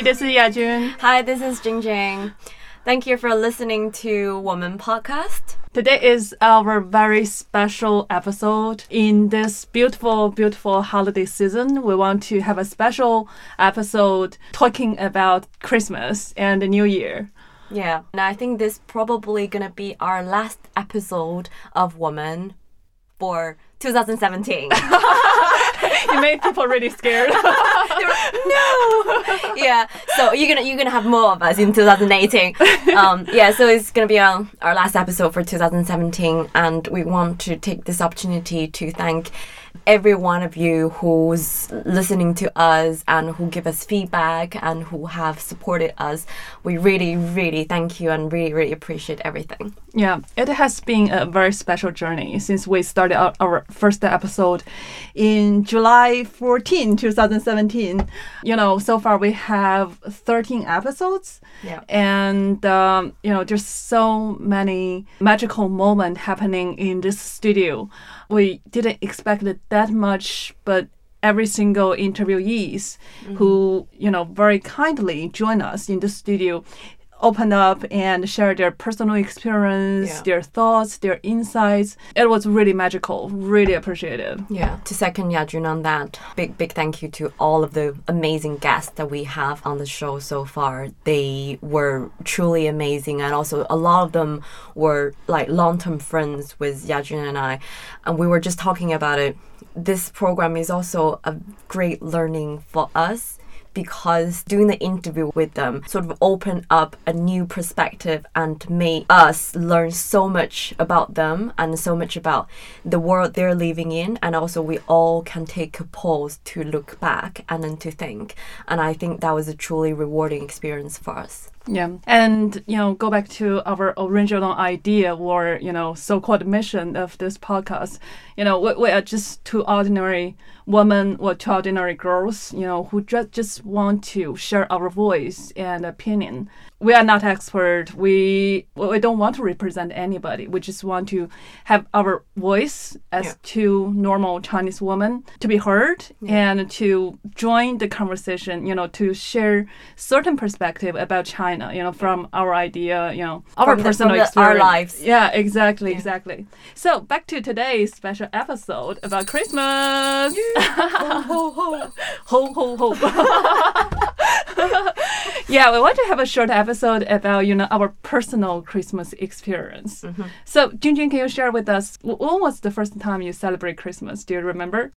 Hi, this is Yajun. Hi, this is Jing Jing. Thank you for listening to Wǒ Men Podcast. Today is our very special episode. In this beautiful, beautiful holiday season, we want to have a special episode talking about Christmas and the New Year. Yeah, and I think this probably gonna be our last episode of Wǒ Men for 2017. You made people really scared. no. Yeah. So you're gonna you're gonna have more of us in 2018. Um, yeah. So it's gonna be our, our last episode for 2017, and we want to take this opportunity to thank every one of you who's listening to us and who give us feedback and who have supported us. We really, really thank you and really, really appreciate everything. Yeah, it has been a very special journey since we started our, our first episode in July 14, 2017. You know, so far we have 13 episodes. Yeah. And, um, you know, there's so many magical moments happening in this studio. We didn't expect it that much, but every single interviewees who, mm-hmm. you know, very kindly join us in the studio open up and share their personal experience, Yeah. their thoughts, their insights. It was really magical, really appreciated. Yeah. To second Yajun on that, big big thank you to all of the amazing guests that we have on the show so far. They were truly amazing, and also a lot of them were like long term friends with Yajun and I, and we were just talking about it. This program is also a great learning for us because doing the interview with them sort of opened up a new perspective and made us learn so much about them and so much about the world they're living in. And also we all can take a pause to look back and then to think. And i think that was a truly rewarding experience for us Yeah. And, you know, go back to our original idea or, you know, so called mission of this podcast. You know, we, we are just two ordinary women or two ordinary girls, you know, who just, just want to share our voice and opinion. We are not expert. We we don't want to represent anybody. We just want to have our voice as Yeah. two normal Chinese women to be heard and to join the conversation, you know, to share certain perspective about China, you know, from our idea, you know, our From personal the- our experience. lives. Yeah, exactly, exactly. So back to today's special episode about Christmas. ho ho ho ho ho. yeah, we want to have a short episode about you know our personal Christmas experience. Mm-hmm. So, Junjun, can you share with us wh- when was the first time you celebrate Christmas? Do you remember?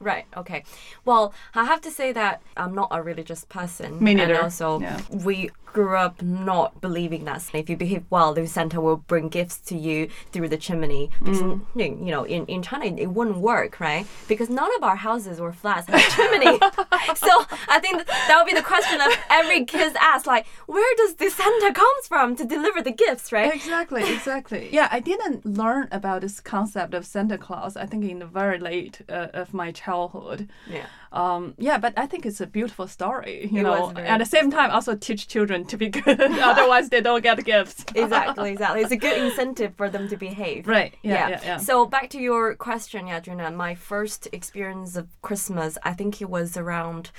Right. Okay. Well, I have to say that I'm not a religious person. Me And also, Yeah. we grew up not believing that if you behave well, the Santa will bring gifts to you through the chimney. Because Mm. you you know, in, in China, it wouldn't work, right? Because none of our houses or flats had a chimney. so I think that, that would be the question that every kid asks, like, where does the Santa comes from to deliver the gifts, right? Exactly, exactly. Yeah, I didn't learn about this concept of Santa Claus. I think in the very late uh, of my childhood. Yeah. Um, yeah, but I think it's a beautiful story. You It know, at the same time, also teach children to be good. Otherwise, they don't get gifts. exactly, exactly. It's a good incentive for them to behave. Right. Yeah. Yeah. yeah. So back to your question, Yadrina. My first experience of Christmas, I think it was around,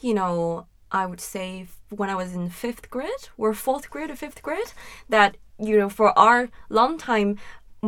you know, I would say when I was in fifth grade or fourth grade or fifth grade, that you know, for our long time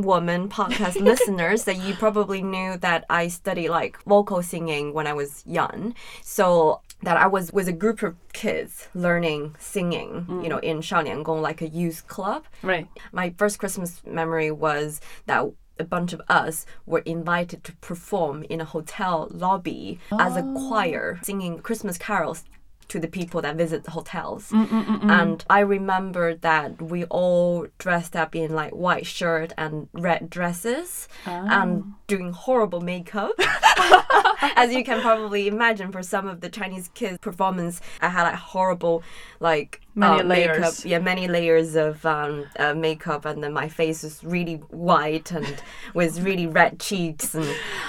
Wǒ Men podcast listeners that you probably knew that I studied like vocal singing when I was young. So that I was with a group of kids learning singing, you mm. know, in Shaoniangong, like a youth club right. my first Christmas memory was that a bunch of us were invited to perform in a hotel lobby as a oh. choir, singing Christmas carols to the people that visit the hotels. Mm, mm, mm, and I remember that we all dressed up in like white shirt and red dresses and oh. doing horrible makeup. As you can probably imagine for some of the Chinese kids performance, I had like horrible like Many uh, layers. makeup. Yeah, many layers of um, uh, makeup, and then my face is really white and with really red cheeks, and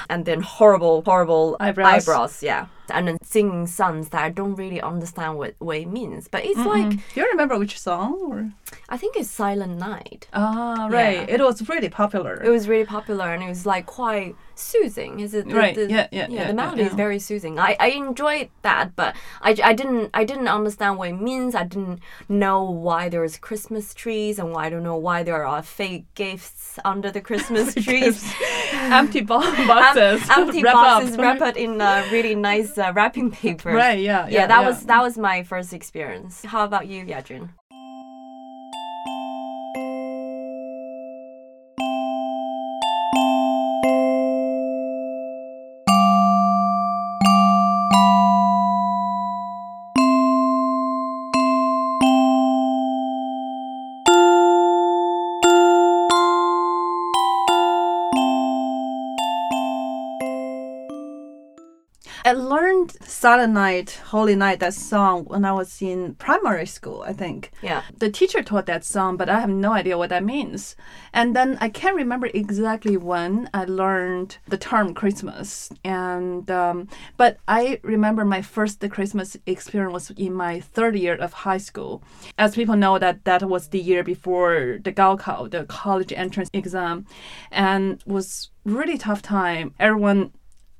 and then horrible, horrible Eyebrows. eyebrows. Yeah, and then singing songs that I don't really understand what, what it means. But it's like Do you remember which song? Or? I think it's Silent Night. Ah, right. Yeah. It was really popular. It was really popular and it was like quite soothing. Is it? The, Right, The, yeah, yeah, yeah, The melody is yeah. very soothing. I, I enjoyed that, but I, I didn't I didn't understand what it means. I didn't know why there is Christmas trees and why I don't know why there are fake gifts under the Christmas trees. empty bo- Em- boxes. empty wrap boxes up. wrapped in uh, really nice uh, wrapping paper. Right, yeah, Yeah, yeah, that yeah. was that was my first experience. How about you, Yajun? Silent Night, Holy Night, that song when I was in primary school, I think. Yeah. The teacher taught that song, but I have no idea what that means. And then I can't remember exactly when I learned the term Christmas. And um, but I remember my first Christmas experience was in my third year of high school. As people know, that that was the year before the Gaokao, the college entrance exam, and was really tough time. Everyone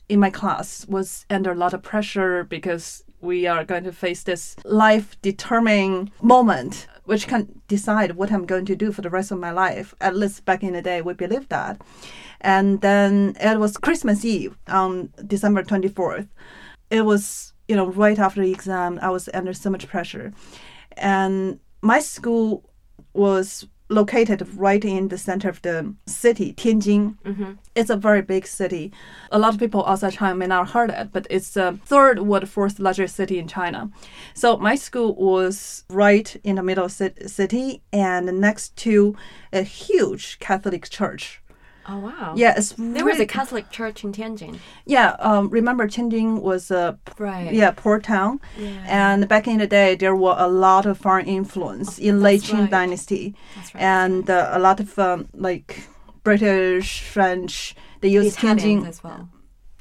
in my class was under a lot of pressure because we are going to face this life determining moment which can decide what I'm going to do for the rest of my life. At least back in the day, we believed that. And then it was Christmas Eve on December 24th. It was, you know, right after the exam, I was under so much pressure. And my school was located right in the center of the city, Tianjin. Mm-hmm. It's a very big city. A lot of people outside China may not have heard it, but it's the third or fourth largest city in China. So my school was right in the middle of ci- city and next to a huge Catholic church. Oh wow. Yeah, it's There was a Catholic church in Tianjin. yeah. Um, remember Tianjin was a Right. yeah poor town, Yeah. and back in the day there were a lot of foreign influence in late Qing right. dynasty, That's right. and uh, a lot of um, like British, French. They used Italians Tianjin as well.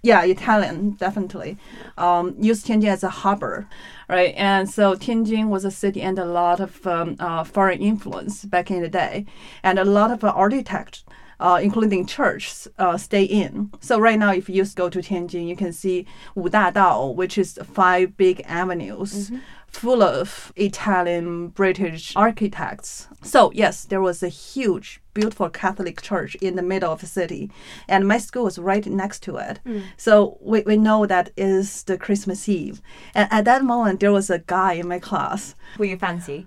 yeah, Italian, definitely. Um, used Tianjin as a harbor, right? And so Tianjin was a city and a lot of um, uh, foreign influence back in the day, and a lot of uh, architects. Uh, including churches, uh, stay in. So right now, if you go to Tianjin, you can see Wu Da Dao, which is five big avenues full of Italian, British architects. So yes, there was a huge, beautiful Catholic church in the middle of the city, and my school was right next to it. So we, we know that is the Christmas Eve. And at that moment, there was a guy in my class. Who you fancy?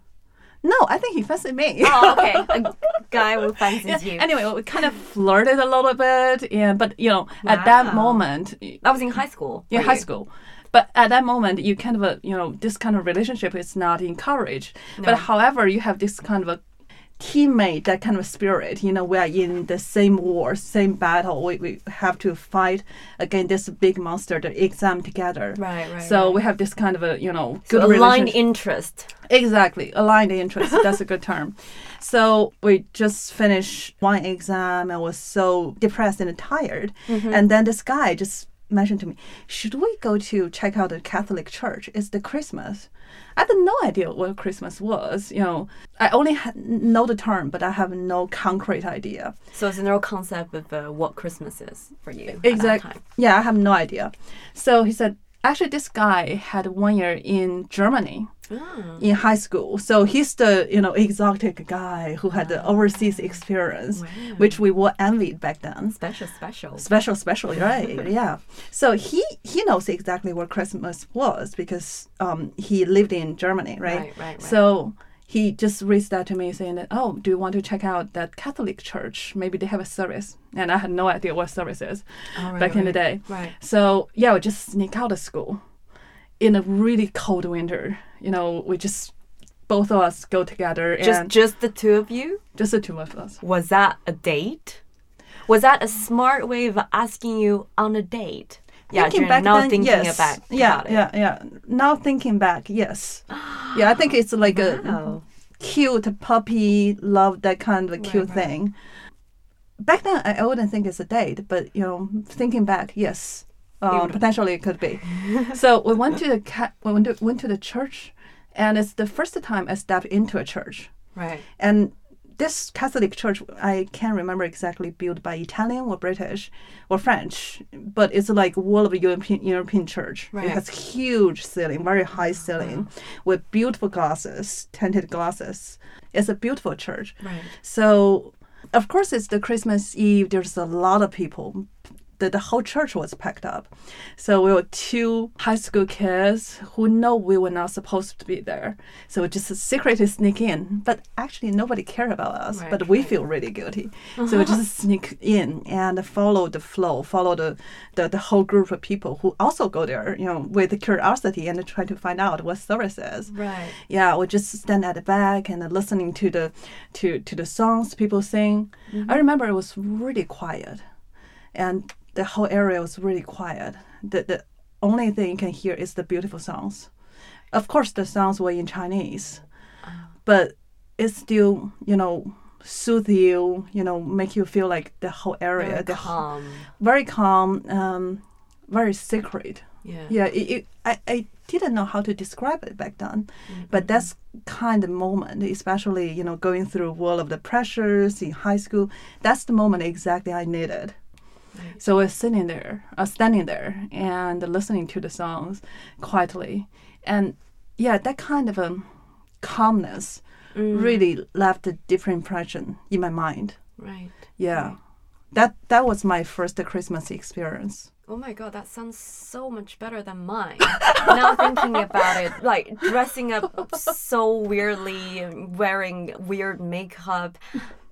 No, I think he fancied me. Oh, okay. A guy who fancies you. Anyway, we kind of flirted a little bit, Yeah, but you know, at that moment, I was in high school. in for high you. school. But at that moment, you kind of a you know this kind of relationship is not encouraged. But however, you have this kind of a teammate, that kind of spirit. You know, we are in the same war, same battle. We, we have to fight against this big monster, the exam together. Right, right, So right. we have this kind of a you know So aligned interest. Exactly, aligned interest. That's a good term. So we just finished one exam and was so depressed and tired. Mm-hmm. And then this guy just mentioned to me, "Should we go to check out the Catholic church? It's the Christmas." I had no idea what Christmas was. You know, I only had, know the term, but I have no concrete idea. So it's a no concept of uh, what Christmas is for you. Exactly. Yeah, I have no idea. So he said, actually, this guy had one year in Germany Ah. in high school. So he's the you know exotic guy who had the overseas experience, which we were envied back then. Special, special. Special, special, right? yeah. So he he knows exactly what Christmas was because um, he lived in Germany, right? Right, right, right. So he just reached out to me saying that, oh, do you want to check out that Catholic church? Maybe they have a service. And I had no idea what service is Oh, right, back in the day. right. So yeah, we just sneak out of school in a really cold winter. You know, we just both of us go together Just, just the two of you. just the two of us. Was that a date? Was that a smart way of asking you on a date? Yeah, thinking back now then, thinking yes. about, yeah, yeah, yeah. Now thinking back, yes. Yeah, I think it's like a cute puppy love, that kind of a cute Right, right. thing. Back then, I I wouldn't think it's a date, but you know, thinking back, yes, um, potentially it could be. so we went to the ca- we went to, went to the church, and it's the first time I stepped into a church. Right. And this Catholic church, I can't remember exactly built by Italian or British or French, but it's like wall of a European European church. Right. It has huge ceiling, very high uh-huh. ceiling, with beautiful glasses, tinted glasses. It's a beautiful church. Right. So, of course, it's the Christmas Eve. There's a lot of people. The, the whole church was packed up. So we were two high school kids who know we were not supposed to be there. So we just secretly sneak in. But actually, nobody cared about us. Right, but we feel really guilty. So we just sneak in and follow the flow, follow the, the, the whole group of people who also go there, you know, with curiosity and try to find out what service is Right. yeah we just stand at the back and listening to the to to the songs people sing i mm-hmm. remember it was really quiet and the whole area was really quiet. The, the only thing you can hear is the beautiful songs of course the songs were in chinese but it still you know soothe you you know make you feel like the whole area Very the whole- calm. very calm um very sacred Yeah. yeah it, it, I, I didn't know how to describe it back then but that's kind of moment especially you know going through all of the pressures in high school. That's the moment exactly i needed Right. so we're sitting there uh, standing there and listening to the songs quietly and yeah that kind of a calmness Mm. really left a different impression in my mind Right. yeah that that was my first christmas experience Oh my god, that sounds so much better than mine. now thinking about it, like dressing up so weirdly, wearing weird makeup,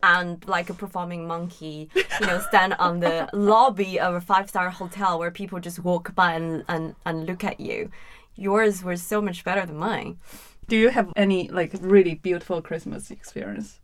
and like a performing monkey, you know, stand on the lobby of a five star hotel where people just walk by and, and, and look at you. Yours were so much better than mine. do you have any like really beautiful christmas experience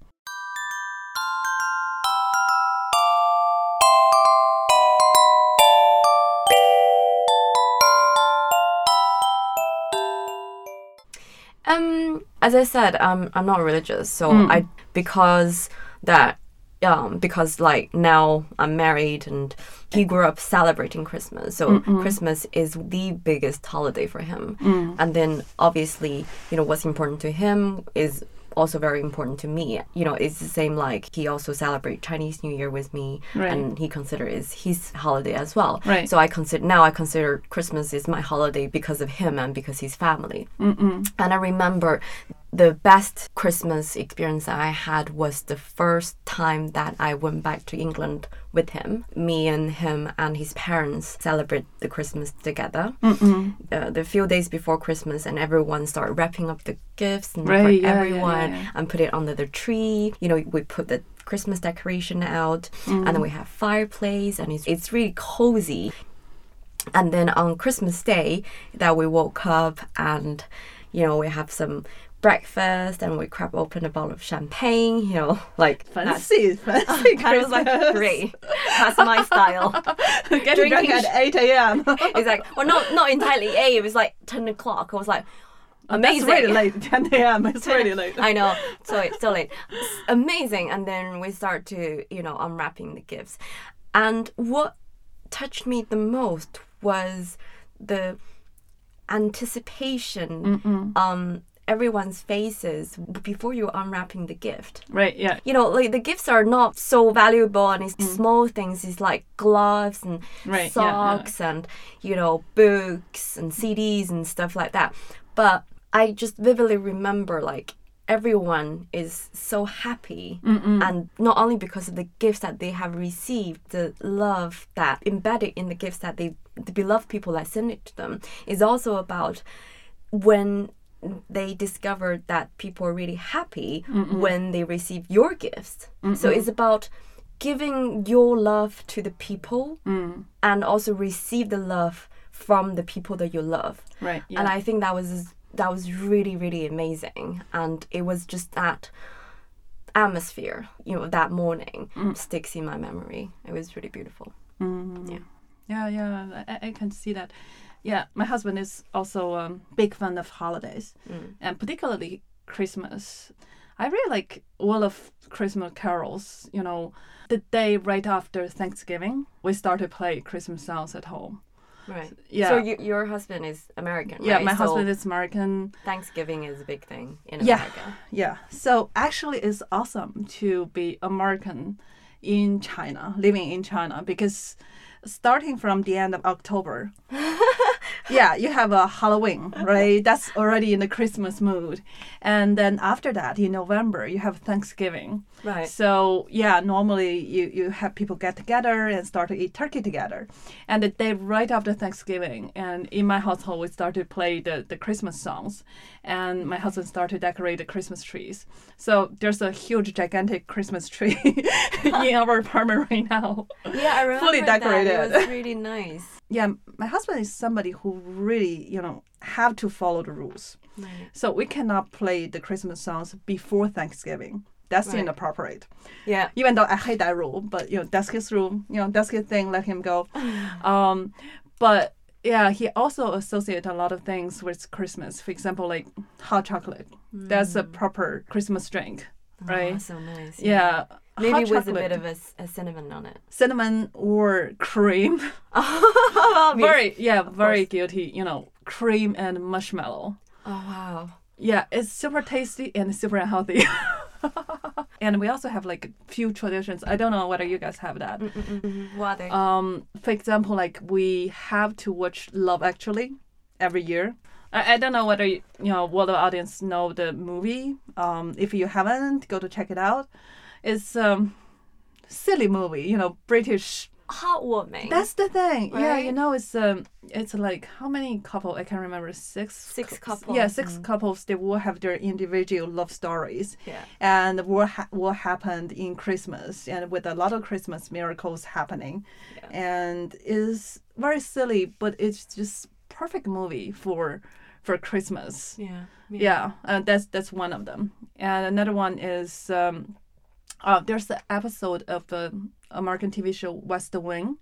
Um, as I said, um, I'm not religious, so Mm. I because that um because like now I'm married and he grew up celebrating Christmas, so Christmas is the biggest holiday for him. Mm. And then obviously, you know, what's important to him is also very important to me. You know, it's the same like he also celebrate Chinese New Year with me Right. and he consider is his holiday as well. Right. So I consider now I consider Christmas is my holiday because of him and because his family. Mm-mm. And I remember the best Christmas experience I had was the first time that I went back to England with him. Me and him and his parents celebrate the Christmas together. Uh, the few days before Christmas, and everyone start wrapping up the gifts and Right, for yeah, everyone yeah, yeah. and put it under the tree. You know, we put the Christmas decoration out, and then we have fireplace, and it's it's really cozy. And then on Christmas Day, that we woke up and, you know, we have some breakfast and we crack open a bottle of champagne, you know, like that's- Fancy, fancy That was like great. That's my style. Get drunk Drinking at 8 a.m. It's like, well, not not entirely eight. It was like ten o'clock. I was like, That's amazing. really late. 10 a.m. It's really late. I know. So it's so late. It's amazing. And then we start to, you know, unwrapping the gifts. And what touched me the most was the anticipation um everyone's faces before you're unwrapping the gift Right, yeah. you know like the gifts are not so valuable and it's small things it's like gloves and Mm. Right, yeah, yeah. socks and you know books and cds and stuff like that but i just vividly remember like everyone is so happy and not only because of the gifts that they have received the love that embedded in the gifts that they the beloved people that send it to them is also about when they discovered that people are really happy when they receive your gifts. So it's about giving your love to the people mm. and also receive the love from the people that you love. Right, yeah. And I think that was that was really really amazing and it was just that atmosphere, you know, that morning mm. sticks in my memory. It was really beautiful. Mm-hmm. Yeah. Yeah, yeah, I, I can see that. Yeah, my husband is also a um, big fan of holidays, Mm. and particularly Christmas. I really like all of Christmas carols. You know, the day right after Thanksgiving, we start to play Christmas songs at home. Right. Yeah. So you, your husband is American, right? Yeah, right? my So husband is American. Thanksgiving is a big thing in Yeah. America. Yeah. So actually, it's awesome to be American in China, living in China, because starting from the end of October, yeah, you have a Halloween, right? That's already in the Christmas mood. And then after that, in November, you have Thanksgiving. Right. So yeah, normally you, you have people get together and start to eat turkey together. And the day right after Thanksgiving, and in my household we start to play the, the Christmas songs and my husband started to decorate the Christmas trees. So there's a huge gigantic Christmas tree in our apartment right now. Yeah, I remember Fully that. It was really nice. Yeah, my husband is somebody who really, you know, have to follow the rules. Right. So we cannot play the Christmas songs before Thanksgiving. That's Right. inappropriate. Yeah. even though I hate that rule, but you know that's his rule. You know that's his thing. Let him go. Um, but yeah, he also associate a lot of things with Christmas. For example, like hot chocolate. That's a proper Christmas drink, right? Oh, so nice. yeah. Maybe hot with a bit of a cinnamon on it. cinnamon or cream. Very yeah, very guilty. You know, cream and marshmallow. Oh wow. Yeah, it's super tasty and super unhealthy. and we also have like a few traditions. I don't know whether you guys have that. Mm-mm-mm. What are they? Um, for example, like we have to watch Love Actually every year. I, I don't know whether you know what the audience know the movie. Um, if you haven't, go to check it out. It's um silly movie, you know, British. Heartwarming. That's the thing. Yeah, you know, it's um, it's like how many couple? I can't remember. Six. Six couples. Yeah, six couples. They will have their individual love stories yeah. and what ha- what happened in Christmas, and with a lot of Christmas miracles happening, Yeah. and is very silly, but it's just perfect movie for for Christmas. Yeah. Yeah, and that's that's one of them. And another one is um, uh, there's the episode of the American TV show West Wing.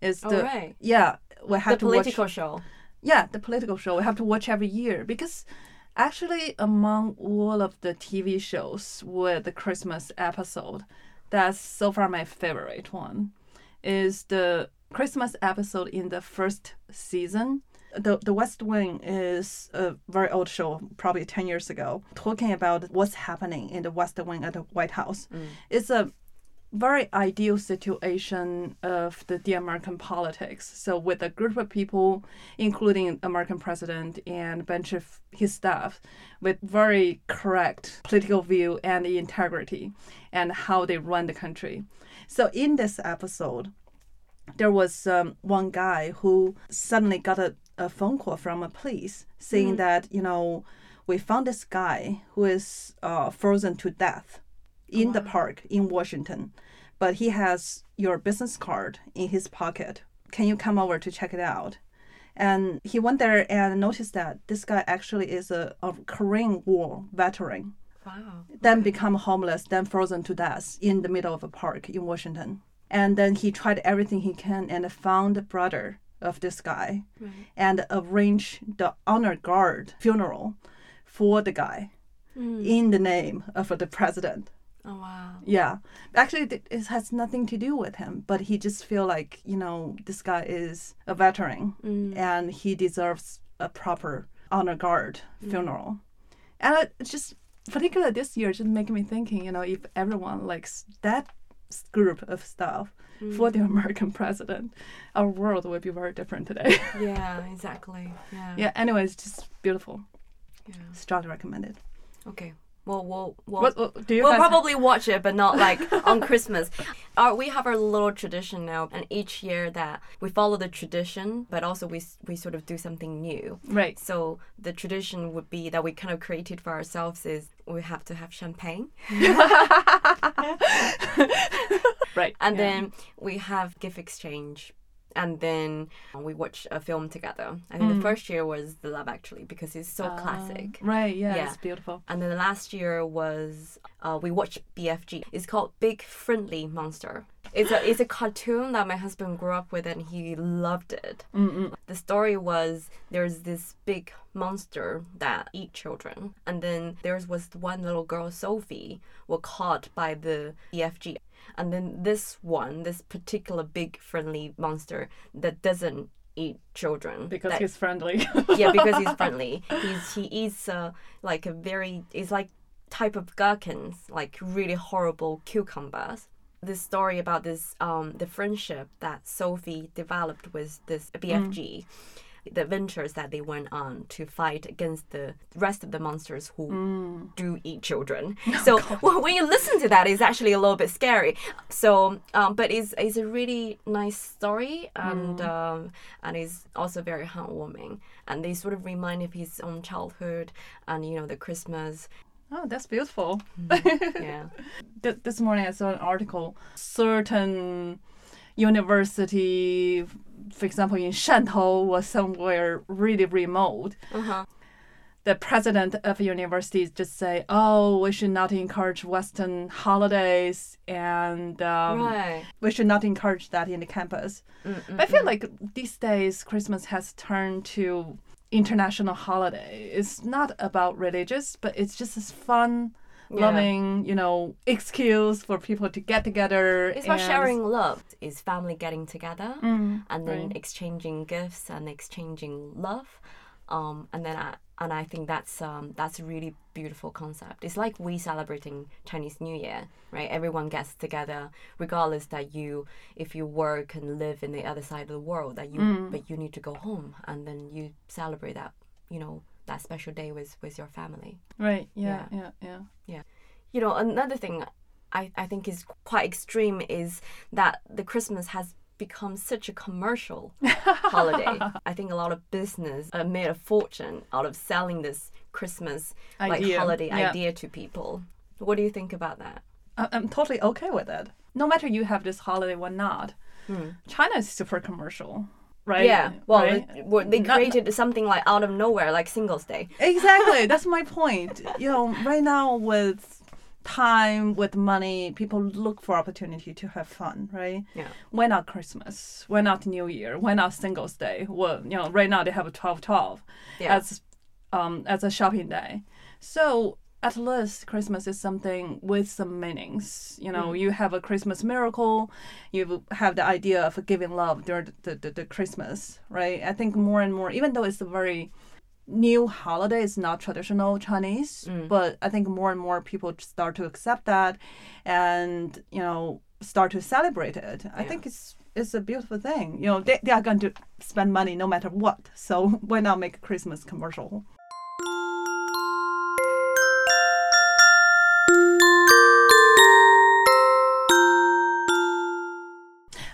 Is Oh, the right. yeah we have The to watch political show. yeah, the political show we have to watch every year because actually among all of the TV shows with the Christmas episode, that's so far my favorite one is the Christmas episode in the first season. The, the West Wing is a very old show, probably 10 years ago, talking about what's happening in the West Wing at the White House. It's a very ideal situation of the, the American politics. So with a group of people, including American president and a bunch of his staff, with very correct political view and integrity and how they run the country. So in this episode, there was um, one guy who suddenly got a, a phone call from a police saying that, you know, we found this guy who is uh, frozen to death in the park in Washington, but he has your business card in his pocket. Can you come over to check it out? And he went there and noticed that this guy actually is a, a Korean War veteran, Wow. then become homeless, then frozen to death in the middle of a park in Washington. And then he tried everything he can and found the brother of this guy and arrange the honor guard funeral for the guy mm. in the name of the president. Oh wow. Yeah, actually, it has nothing to do with him, but he just feel like you know this guy is a veteran mm. and he deserves a proper honor guard mm. funeral, and it just particularly this year just making me thinking, you know, if everyone likes that group of stuff for the mm. American president, our world would be very different today. Yeah. Exactly. Yeah. yeah. Anyways, just beautiful. Yeah. Strongly recommended. Okay. Well, we'll, we'll What, what do you we'll probably watch it, but not like on Christmas. Uh, we have our little tradition now, and each year that we follow the tradition, but also we we sort of do something new. right. So the tradition would be that we kind of created for ourselves is we have to have champagne, Right. and yeah. then we have gift exchange. And then we watch a film together. I think the first year was The Love Actually because it's so classic. Right. Yeah, Yeah. It's beautiful. And then the last year was uh, we watched BFG. It's called Big Friendly Monster. it's a it's a cartoon that my husband grew up with and he loved it. Mm-mm. The story was there's this big monster that eat children, and then there was one little girl, Sophie, was caught by the BFG, and then this one, this particular big friendly monster that doesn't eat children because that- he's friendly. yeah, because he's friendly. He's he eats uh, like a very it's like type of gherkins, like really horrible cucumbers. This story about this um the friendship that Sophie developed with this BFG. The adventures that they went on to fight against the rest of the monsters who do eat children. So w- when you listen to that, it's actually a little bit scary. So, um, but it's, it's a really nice story and um, and it's also very heartwarming. And they sort of remind of his own childhood and you know the Christmas. oh, that's beautiful. Yeah. Th- this morning I saw an article. Certain university, for example, in Shantou or somewhere really remote, Uh huh. the president of universities just say, "Oh, we should not encourage Western holidays, and um, right. we should not encourage that in the campus." Mm-mm. But I feel like these days Christmas has turned to international holiday. It's not about religious, but it's just this fun. Loving, you know, excuse for people to get together. It's about sharing love. Is family getting together Mm, and then right. exchanging gifts and exchanging love. Um, and then I and I think that's um, that's a really beautiful concept. It's like we celebrating Chinese New Year, right? Everyone gets together, regardless that you if you work and live in the other side of the world, that you Mm. but you need to go home and then you celebrate that you know that special day with with your family. Right. Yeah. Yeah. Yeah. yeah. You know, another thing I, I think is quite extreme is that the Christmas has become such a commercial holiday. I think a lot of business uh, made a fortune out of selling this Christmas like Idea, holiday yeah. idea to people. What do you think about that? I- I'm totally okay with it. No matter you have this holiday or not, China is super commercial, right? Yeah, well, Right? it- they Not- created something like out of nowhere, like Singles Day. exactly that's my point you know right now with time with money people look for opportunity to have fun right Yeah. why not christmas why not new year why not singles day well you know right now they have a 12 12 Yeah. as um as a shopping day so at least christmas is something with some meanings. You know mm. you have a christmas miracle you have the idea of giving love during the, the, the christmas right? I think more and more even though it's a very new holiday it's not traditional chinese mm. but i think more and more people start to accept that and you know start to celebrate it. I think it's it's a beautiful thing. You know they, they are going to spend money no matter what. So why not make a christmas commercial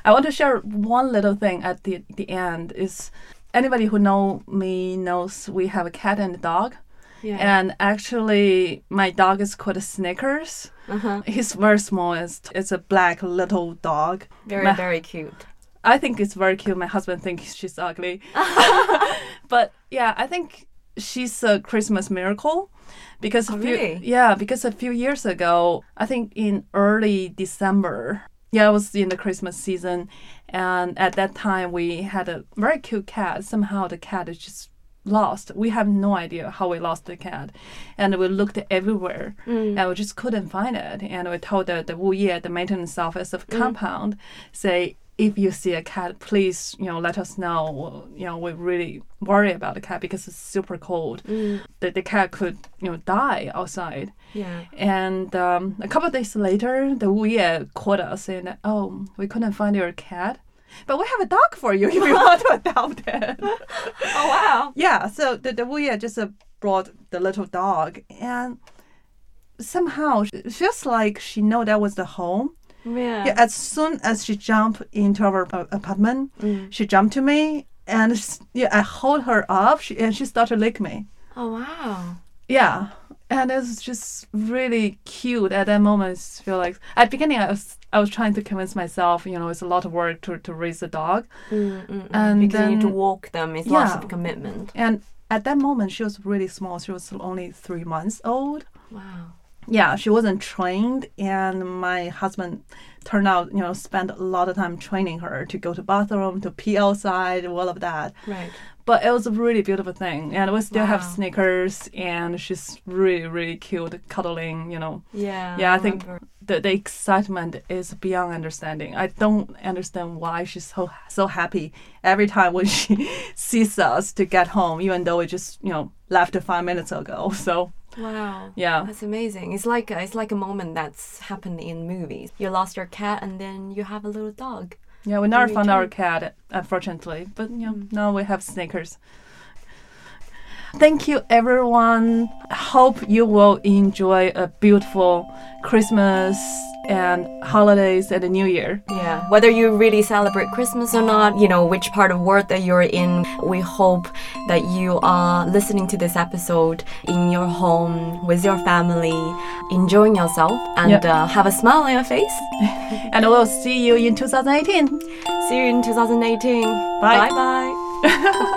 I want to share one little thing at the the end is anybody who know me knows we have a cat and a dog. Yeah. And actually my dog is called Snickers. uh-huh. He's very small. It's, it's a black little dog. Very, My- very cute. I think it's very cute. My husband thinks she's ugly. but yeah, I think she's a Christmas miracle because a Oh, few really? yeah, because a few years ago, I think in early December, yeah, it was in the Christmas season, and at that time we had a very cute cat. Somehow the cat is just lost. We have no idea how we lost the cat, and we looked everywhere, mm. and we just couldn't find it. And we told the the Wuye, the maintenance office of mm. compound, say if you see a cat, please, you know, let us know. You know, we really worry about the cat because it's super cold. The, the cat could, you know, die outside. Yeah. And um, a couple of days later, the Wuye called us saying that, oh, we couldn't find your cat. But we have a dog for you if you want to adopt it. Oh wow. yeah, so the, the just uh, brought the little dog and somehow it feels like she know that was the home. Yeah. Yeah, as soon as she jumped into our apartment, mm. she jumped to me and yeah, I hold her up she, and she started to lick me. Oh wow. Yeah, and it's just really cute at that moment. I feel like at the beginning I was I was trying to convince myself, you know, it's a lot of work to, to raise a dog, Mm-mm. and because you need to walk them. It's lots Yeah. of commitment. and at that moment she was really small. She was only three months old. Wow. Yeah, she wasn't trained, and my husband turned out, you know, spent a lot of time training her to go to bathroom, to pee outside, all of that. Right. But it was a really beautiful thing, and we still have Wow. Snickers, and she's really, really cute, cuddling, you know. Yeah. Yeah, I think the, the excitement is beyond understanding. I don't understand why she's so so happy every time when she sees us to get home, even though we just you know left five minutes ago. So Wow. yeah, That's amazing. It's like a, it's like a moment that's happened in movies. You lost your cat and then you have a little dog. yeah, we never found our cat, unfortunately, but you know Mm. now we have Snickers. Thank you, everyone. Hope you will enjoy a beautiful Christmas and holidays and the New Year. Yeah. Whether you really celebrate Christmas or not, you know, which part of world that you're in, we hope that you are listening to this episode in your home with your family, enjoying yourself and Yep. uh, have a smile on your face. And we'll see you in 2018. See you in 2018. Bye. Bye bye.